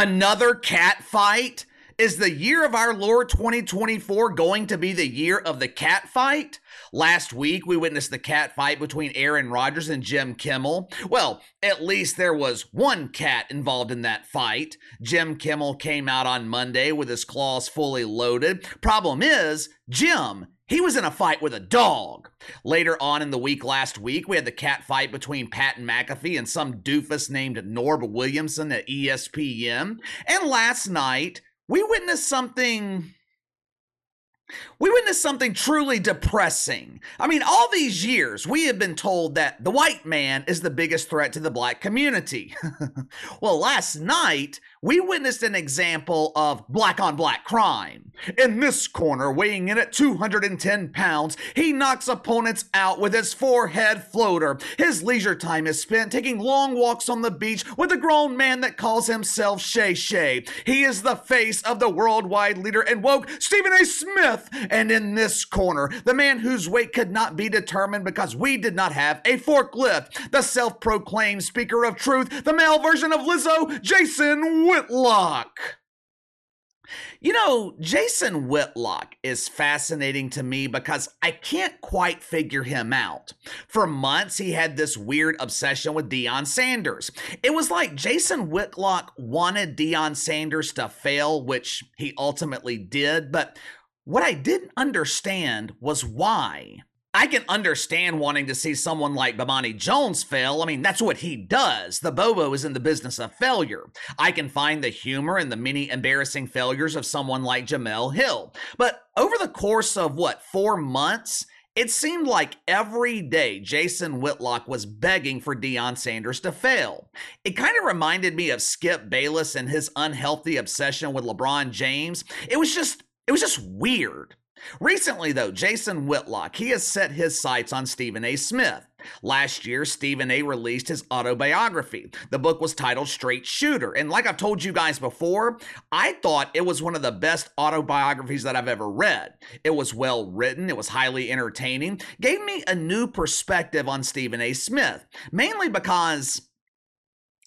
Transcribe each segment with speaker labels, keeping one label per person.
Speaker 1: Another cat fight? Is the year of our Lord 2024 going to be the year of the cat fight? Last week, we witnessed the cat fight between Aaron Rodgers and Jim Kimmel. Well, at least there was one cat involved in that fight. Jim Kimmel came out on Monday with his claws fully loaded. Problem is, Jim he was in a fight with a dog. Later on in the week last week, we had the cat fight between Pat McAfee and some doofus named Norb Williamson at ESPN. And last night, we witnessed something we witnessed something truly depressing. I mean, all these years, we have been told that the white man is the biggest threat to the black community. well, last night, we witnessed an example of black on black crime. In this corner, weighing in at 210 pounds, he knocks opponents out with his forehead floater. His leisure time is spent taking long walks on the beach with a grown man that calls himself Shay Shay. He is the face of the worldwide leader and woke Stephen A. Smith. And in this corner, the man whose weight could not be determined because we did not have a forklift, the self proclaimed speaker of truth, the male version of Lizzo, Jason Whitlock. You know, Jason Whitlock is fascinating to me because I can't quite figure him out. For months, he had this weird obsession with Deion Sanders. It was like Jason Whitlock wanted Deion Sanders to fail, which he ultimately did, but what I didn't understand was why. I can understand wanting to see someone like Bomani Jones fail. I mean, that's what he does. The Bobo is in the business of failure. I can find the humor in the many embarrassing failures of someone like Jemele Hill. But over the course of what, four months? It seemed like every day Jason Whitlock was begging for Deion Sanders to fail. It kind of reminded me of Skip Bayless and his unhealthy obsession with LeBron James. It was just it was just weird. Recently, though, Jason Whitlock, he has set his sights on Stephen A. Smith. Last year, Stephen A. released his autobiography. The book was titled Straight Shooter. And like I've told you guys before, I thought it was one of the best autobiographies that I've ever read. It was well written, it was highly entertaining, gave me a new perspective on Stephen A. Smith, mainly because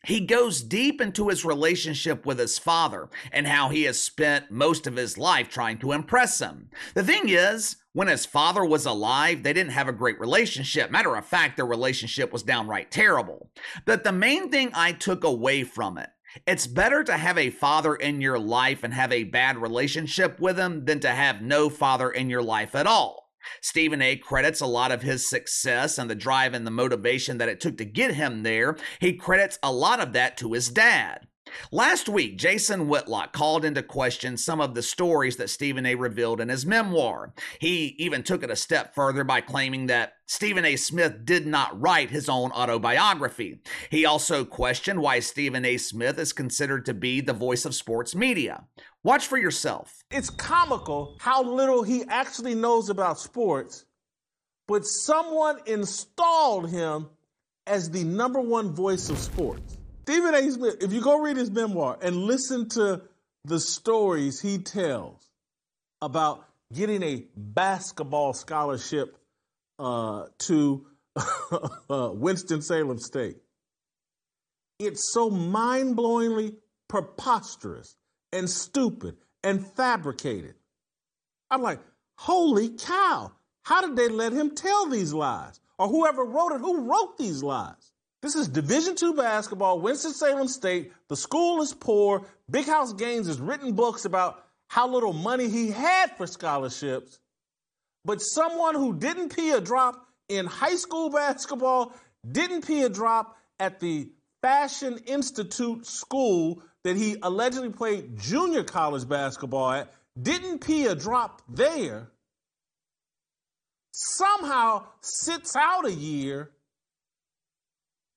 Speaker 1: he goes deep into his relationship with his father and how he has spent most of his life trying to impress him. The thing is, when his father was alive, they didn't have a great relationship. Matter of fact, their relationship was downright terrible. But the main thing I took away from it it's better to have a father in your life and have a bad relationship with him than to have no father in your life at all. Stephen A credits a lot of his success and the drive and the motivation that it took to get him there. He credits a lot of that to his dad. Last week, Jason Whitlock called into question some of the stories that Stephen A. revealed in his memoir. He even took it a step further by claiming that Stephen A. Smith did not write his own autobiography. He also questioned why Stephen A. Smith is considered to be the voice of sports media. Watch for yourself.
Speaker 2: It's comical how little he actually knows about sports, but someone installed him as the number one voice of sports. Stephen A. Smith, if you go read his memoir and listen to the stories he tells about getting a basketball scholarship uh, to Winston-Salem State, it's so mind blowingly preposterous and stupid and fabricated. I'm like, holy cow, how did they let him tell these lies? Or whoever wrote it, who wrote these lies? This is Division II basketball, Winston-Salem State. The school is poor. Big House Gaines has written books about how little money he had for scholarships. But someone who didn't pee a drop in high school basketball, didn't pee a drop at the Fashion Institute school that he allegedly played junior college basketball at, didn't pee a drop there, somehow sits out a year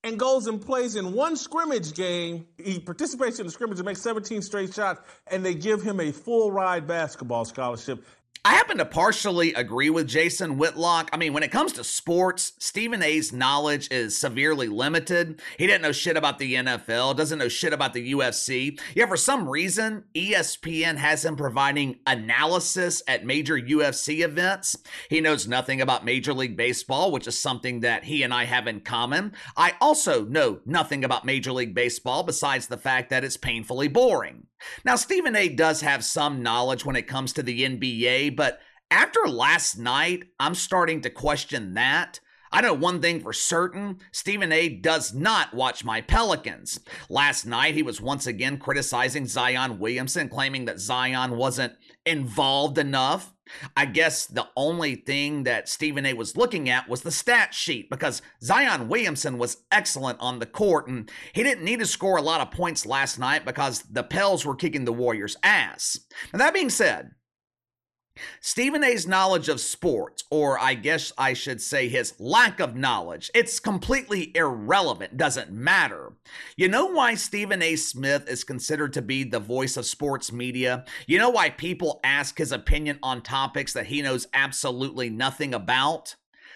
Speaker 2: and goes and plays in one scrimmage game. He participates in the scrimmage and makes 17 straight shots, and they give him a full ride basketball scholarship.
Speaker 1: I happen to partially agree with Jason Whitlock. I mean, when it comes to sports, Stephen A's knowledge is severely limited. He didn't know shit about the NFL, doesn't know shit about the UFC. Yeah, for some reason, ESPN has him providing analysis at major UFC events. He knows nothing about Major League Baseball, which is something that he and I have in common. I also know nothing about Major League Baseball besides the fact that it's painfully boring. Now, Stephen A does have some knowledge when it comes to the NBA, but after last night, I'm starting to question that. I know one thing for certain Stephen A does not watch my Pelicans. Last night, he was once again criticizing Zion Williamson, claiming that Zion wasn't involved enough. I guess the only thing that Stephen A was looking at was the stat sheet because Zion Williamson was excellent on the court and he didn't need to score a lot of points last night because the Pels were kicking the Warriors' ass. Now, that being said, Stephen A's knowledge of sports, or I guess I should say his lack of knowledge, it's completely irrelevant, doesn't matter. You know why Stephen A. Smith is considered to be the voice of sports media? You know why people ask his opinion on topics that he knows absolutely nothing about?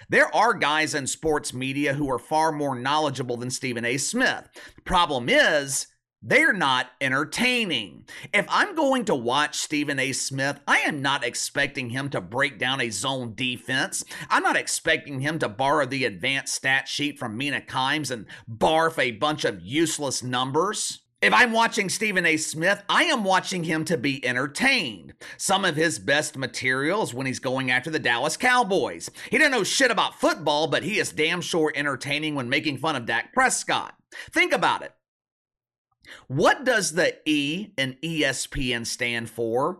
Speaker 1: There are guys in sports media who are far more knowledgeable than Stephen A. Smith. The problem is, they're not entertaining. If I'm going to watch Stephen A. Smith, I am not expecting him to break down a zone defense. I'm not expecting him to borrow the advanced stat sheet from Mina Kimes and barf a bunch of useless numbers. If I'm watching Stephen A. Smith, I am watching him to be entertained. Some of his best materials when he's going after the Dallas Cowboys. He doesn't know shit about football, but he is damn sure entertaining when making fun of Dak Prescott. Think about it. What does the E in ESPN stand for?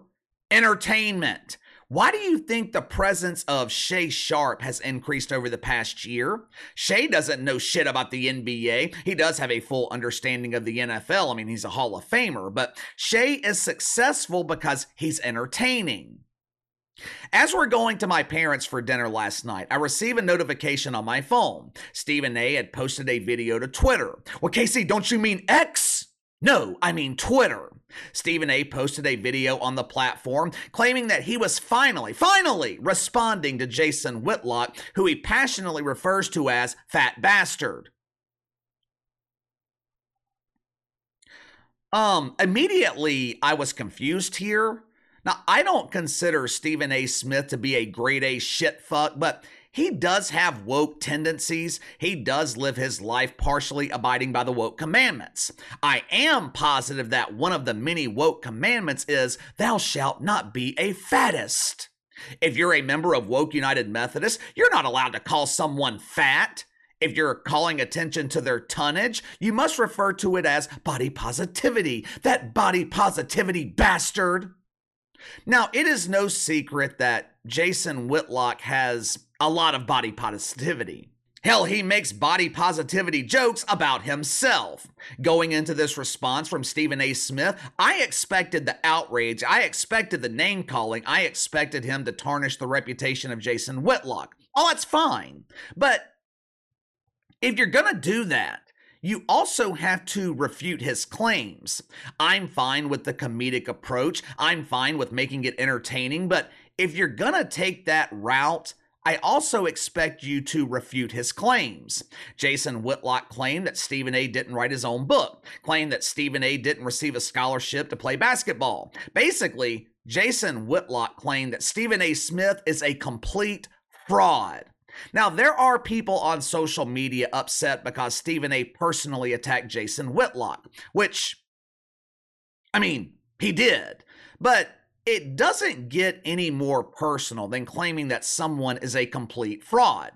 Speaker 1: Entertainment. Why do you think the presence of Shay Sharpe has increased over the past year? Shay doesn't know shit about the NBA. He does have a full understanding of the NFL. I mean, he's a Hall of Famer, but Shay is successful because he's entertaining. As we're going to my parents for dinner last night, I receive a notification on my phone. Stephen A had posted a video to Twitter. Well, Casey, don't you mean X? No, I mean Twitter. Stephen A posted a video on the platform claiming that he was finally, finally responding to Jason Whitlock, who he passionately refers to as Fat Bastard. Um, immediately I was confused here. Now, I don't consider Stephen A. Smith to be a grade A shit fuck, but he does have woke tendencies. He does live his life partially abiding by the woke commandments. I am positive that one of the many woke commandments is, Thou shalt not be a fattest. If you're a member of Woke United Methodist, you're not allowed to call someone fat. If you're calling attention to their tonnage, you must refer to it as body positivity. That body positivity bastard. Now, it is no secret that Jason Whitlock has a lot of body positivity. Hell, he makes body positivity jokes about himself. Going into this response from Stephen A. Smith, I expected the outrage, I expected the name calling, I expected him to tarnish the reputation of Jason Whitlock. Oh, that's fine. But if you're going to do that, you also have to refute his claims. I'm fine with the comedic approach, I'm fine with making it entertaining, but if you're going to take that route, I also expect you to refute his claims. Jason Whitlock claimed that Stephen A didn't write his own book, claimed that Stephen A didn't receive a scholarship to play basketball. Basically, Jason Whitlock claimed that Stephen A Smith is a complete fraud. Now, there are people on social media upset because Stephen A personally attacked Jason Whitlock, which, I mean, he did. But it doesn't get any more personal than claiming that someone is a complete fraud.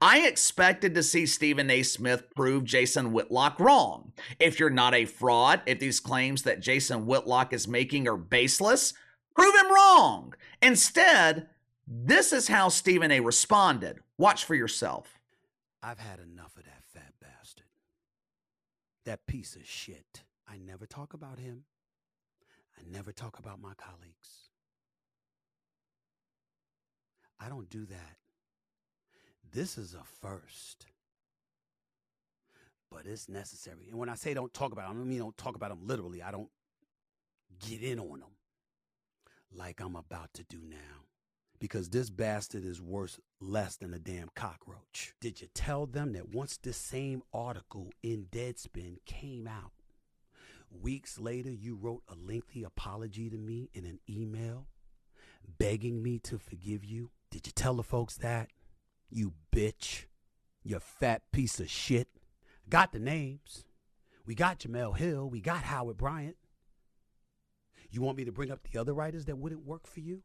Speaker 1: I expected to see Stephen A. Smith prove Jason Whitlock wrong. If you're not a fraud, if these claims that Jason Whitlock is making are baseless, prove him wrong. Instead, this is how Stephen A. responded. Watch for yourself.
Speaker 3: I've had enough of that fat bastard. That piece of shit. I never talk about him. I never talk about my colleagues. I don't do that. This is a first. But it's necessary. And when I say don't talk about them, I don't mean don't talk about them literally. I don't get in on them like I'm about to do now. because this bastard is worth less than a damn cockroach. Did you tell them that once this same article in Deadspin came out, weeks later you wrote a lengthy apology to me in an email begging me to forgive you? Did you tell the folks that? You bitch. You fat piece of shit. Got the names. We got Jemele Hill. We got Howard Bryant. You want me to bring up the other writers that wouldn't work for you?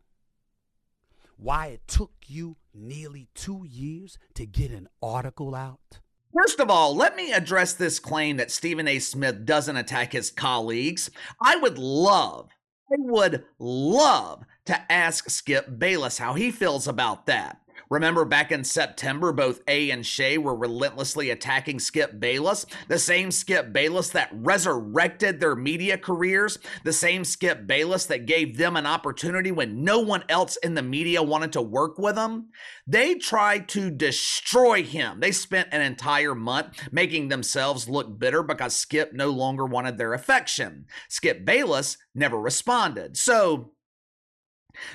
Speaker 3: Why it took you nearly two years to get an article out?
Speaker 1: First of all, let me address this claim that Stephen A. Smith doesn't attack his colleagues. I would love, I would love to ask Skip Bayless how he feels about that. Remember back in September, both A and Shay were relentlessly attacking Skip Bayless, the same Skip Bayless that resurrected their media careers, the same Skip Bayless that gave them an opportunity when no one else in the media wanted to work with them. They tried to destroy him. They spent an entire month making themselves look bitter because Skip no longer wanted their affection. Skip Bayless never responded. So,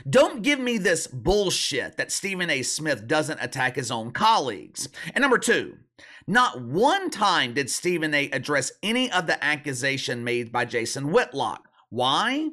Speaker 1: don't give me this bullshit that Stephen A. Smith doesn't attack his own colleagues. And number two, not one time did Stephen A. address any of the accusation made by Jason Whitlock. Why?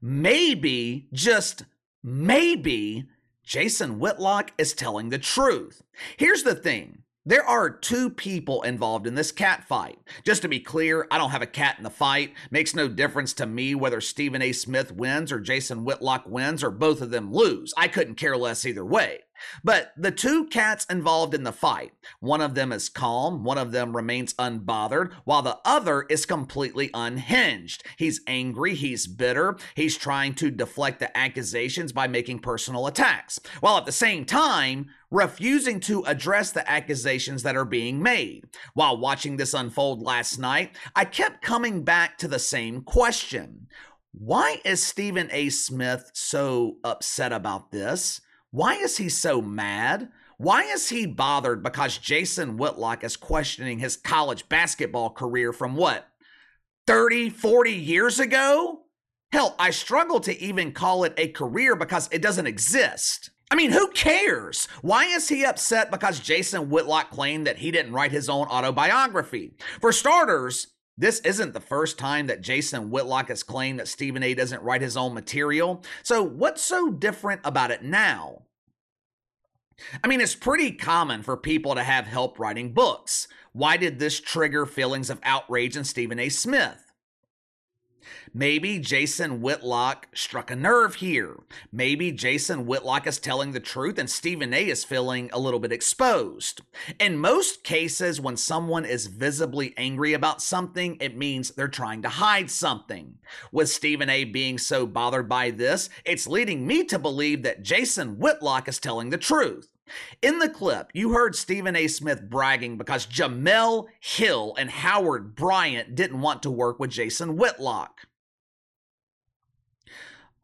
Speaker 1: Maybe, just maybe, Jason Whitlock is telling the truth. Here's the thing there are two people involved in this cat fight. Just to be clear, I don't have a cat in the fight. Makes no difference to me whether Stephen A. Smith wins or Jason Whitlock wins or both of them lose. I couldn't care less either way. But the two cats involved in the fight, one of them is calm, one of them remains unbothered, while the other is completely unhinged. He's angry, he's bitter, he's trying to deflect the accusations by making personal attacks, while at the same time, refusing to address the accusations that are being made. While watching this unfold last night, I kept coming back to the same question. Why is Stephen A. Smith so upset about this? Why is he so mad? Why is he bothered because Jason Whitlock is questioning his college basketball career from what, 30, 40 years ago? Hell, I struggle to even call it a career because it doesn't exist. I mean, who cares? Why is he upset because Jason Whitlock claimed that he didn't write his own autobiography? For starters, this isn't the first time that Jason Whitlock has claimed that Stephen A doesn't write his own material. So, what's so different about it now? I mean, it's pretty common for people to have help writing books. Why did this trigger feelings of outrage in Stephen A. Smith? Maybe Jason Whitlock struck a nerve here. Maybe Jason Whitlock is telling the truth and Stephen A is feeling a little bit exposed. In most cases, when someone is visibly angry about something, it means they're trying to hide something. With Stephen A being so bothered by this, it's leading me to believe that Jason Whitlock is telling the truth. In the clip, you heard Stephen A. Smith bragging because Jemele Hill and Howard Bryant didn't want to work with Jason Whitlock.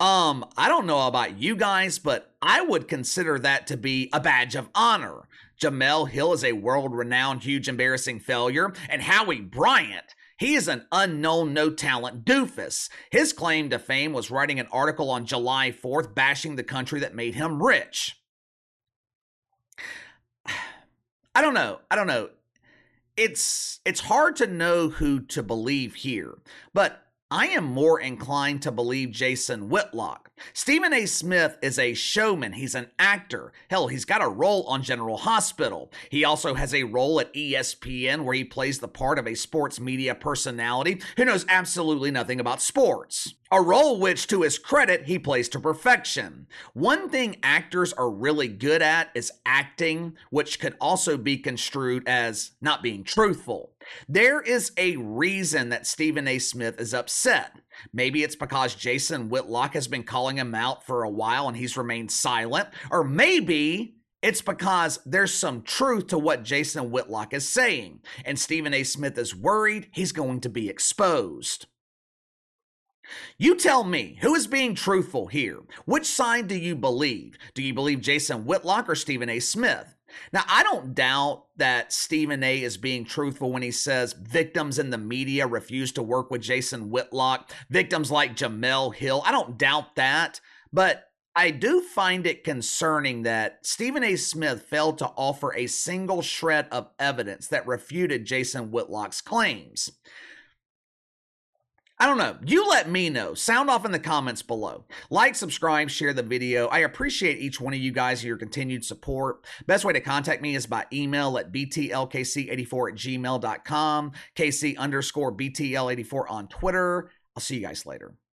Speaker 1: Um, I don't know about you guys, but I would consider that to be a badge of honor. Jemele Hill is a world renowned, huge, embarrassing failure, and Howie Bryant, he is an unknown, no talent doofus. His claim to fame was writing an article on July 4th bashing the country that made him rich. I don't know. I don't know. It's it's hard to know who to believe here, but I am more inclined to believe Jason Whitlock. Stephen A. Smith is a showman. He's an actor. Hell, he's got a role on General Hospital. He also has a role at ESPN where he plays the part of a sports media personality who knows absolutely nothing about sports. A role which, to his credit, he plays to perfection. One thing actors are really good at is acting, which could also be construed as not being truthful. There is a reason that Stephen A. Smith is upset. Maybe it's because Jason Whitlock has been calling him out for a while and he's remained silent. Or maybe it's because there's some truth to what Jason Whitlock is saying, and Stephen A. Smith is worried he's going to be exposed. You tell me, who is being truthful here? Which side do you believe? Do you believe Jason Whitlock or Stephen A. Smith? Now, I don't doubt that Stephen A is being truthful when he says victims in the media refuse to work with Jason Whitlock, victims like Jemele Hill. I don't doubt that. But I do find it concerning that Stephen A. Smith failed to offer a single shred of evidence that refuted Jason Whitlock's claims. I don't know. You let me know. Sound off in the comments below. Like, subscribe, share the video. I appreciate each one of you guys your continued support. Best way to contact me is by email at btlkc84 at gmail.com, kc underscore btl84 on Twitter. I'll see you guys later.